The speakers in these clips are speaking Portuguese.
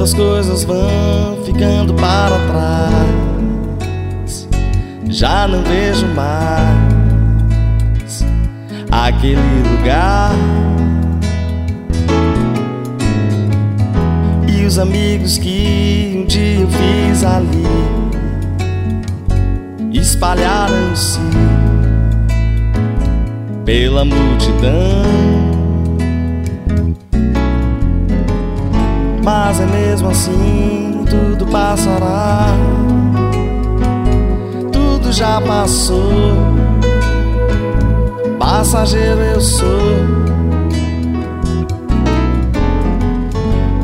Quantas coisas vão ficando para trás, já não vejo mais aquele lugar. E os amigos que um dia eu fiz ali espalharam-se pela multidão. Mas é mesmo assim, tudo passará. Tudo já passou. Passageiro eu sou.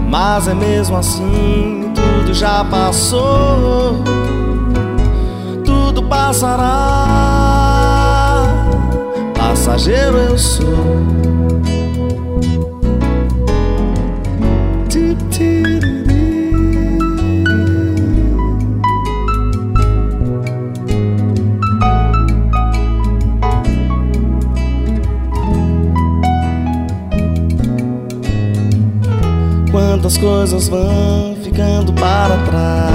Mas é mesmo assim, tudo já passou. Tudo passará. Passageiro eu sou. Quantas coisas vão ficando para trás,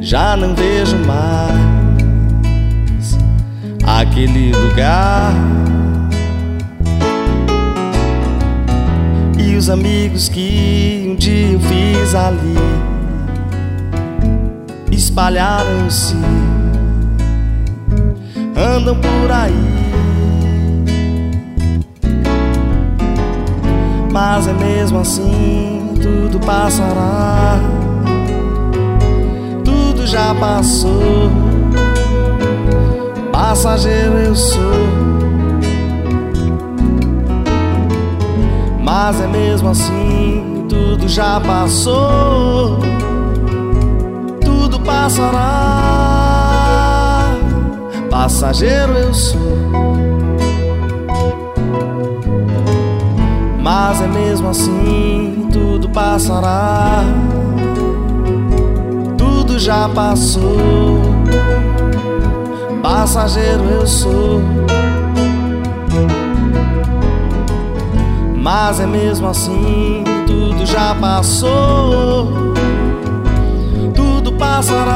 já não vejo mais aquele lugar. E os amigos que um dia eu fiz ali espalharam-se, andam por aí Mas é mesmo assim, tudo passará. Tudo já passou. Passageiro eu sou. Mas é mesmo assim, tudo já passou. Tudo passará. Passageiro eu sou. Mas é mesmo assim, tudo passará. Tudo já passou. Passageiro eu sou. Mas é mesmo assim, tudo já passou. Tudo passará.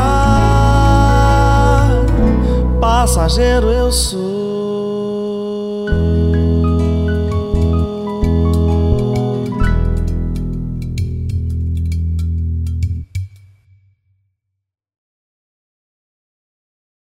Passageiro eu sou.